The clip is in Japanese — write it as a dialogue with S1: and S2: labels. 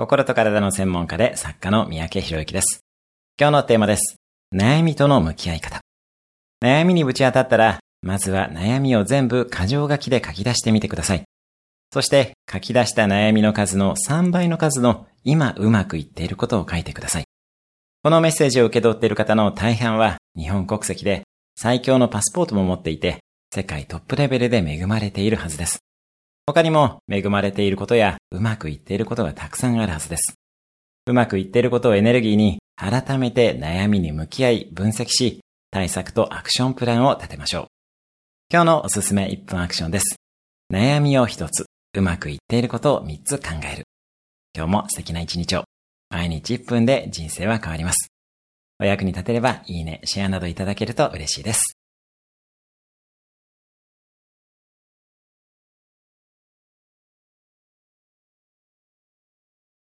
S1: 心と体の専門家で作家の三宅博之です。今日のテーマです。悩みとの向き合い方。悩みにぶち当たったら、まずは悩みを全部箇条書きで書き出してみてください。そして書き出した悩みの数の3倍の数の今うまくいっていることを書いてください。このメッセージを受け取っている方の大半は日本国籍で最強のパスポートも持っていて世界トップレベルで恵まれているはずです。他にも恵まれていることやうまくいっていることがたくさんあるはずです。うまくいっていることをエネルギーに改めて悩みに向き合い分析し対策とアクションプランを立てましょう。今日のおすすめ1分アクションです。悩みを1つ、うまくいっていることを3つ考える。今日も素敵な一日を。毎日1分で人生は変わります。お役に立てればいいね、シェアなどいただけると嬉しいです。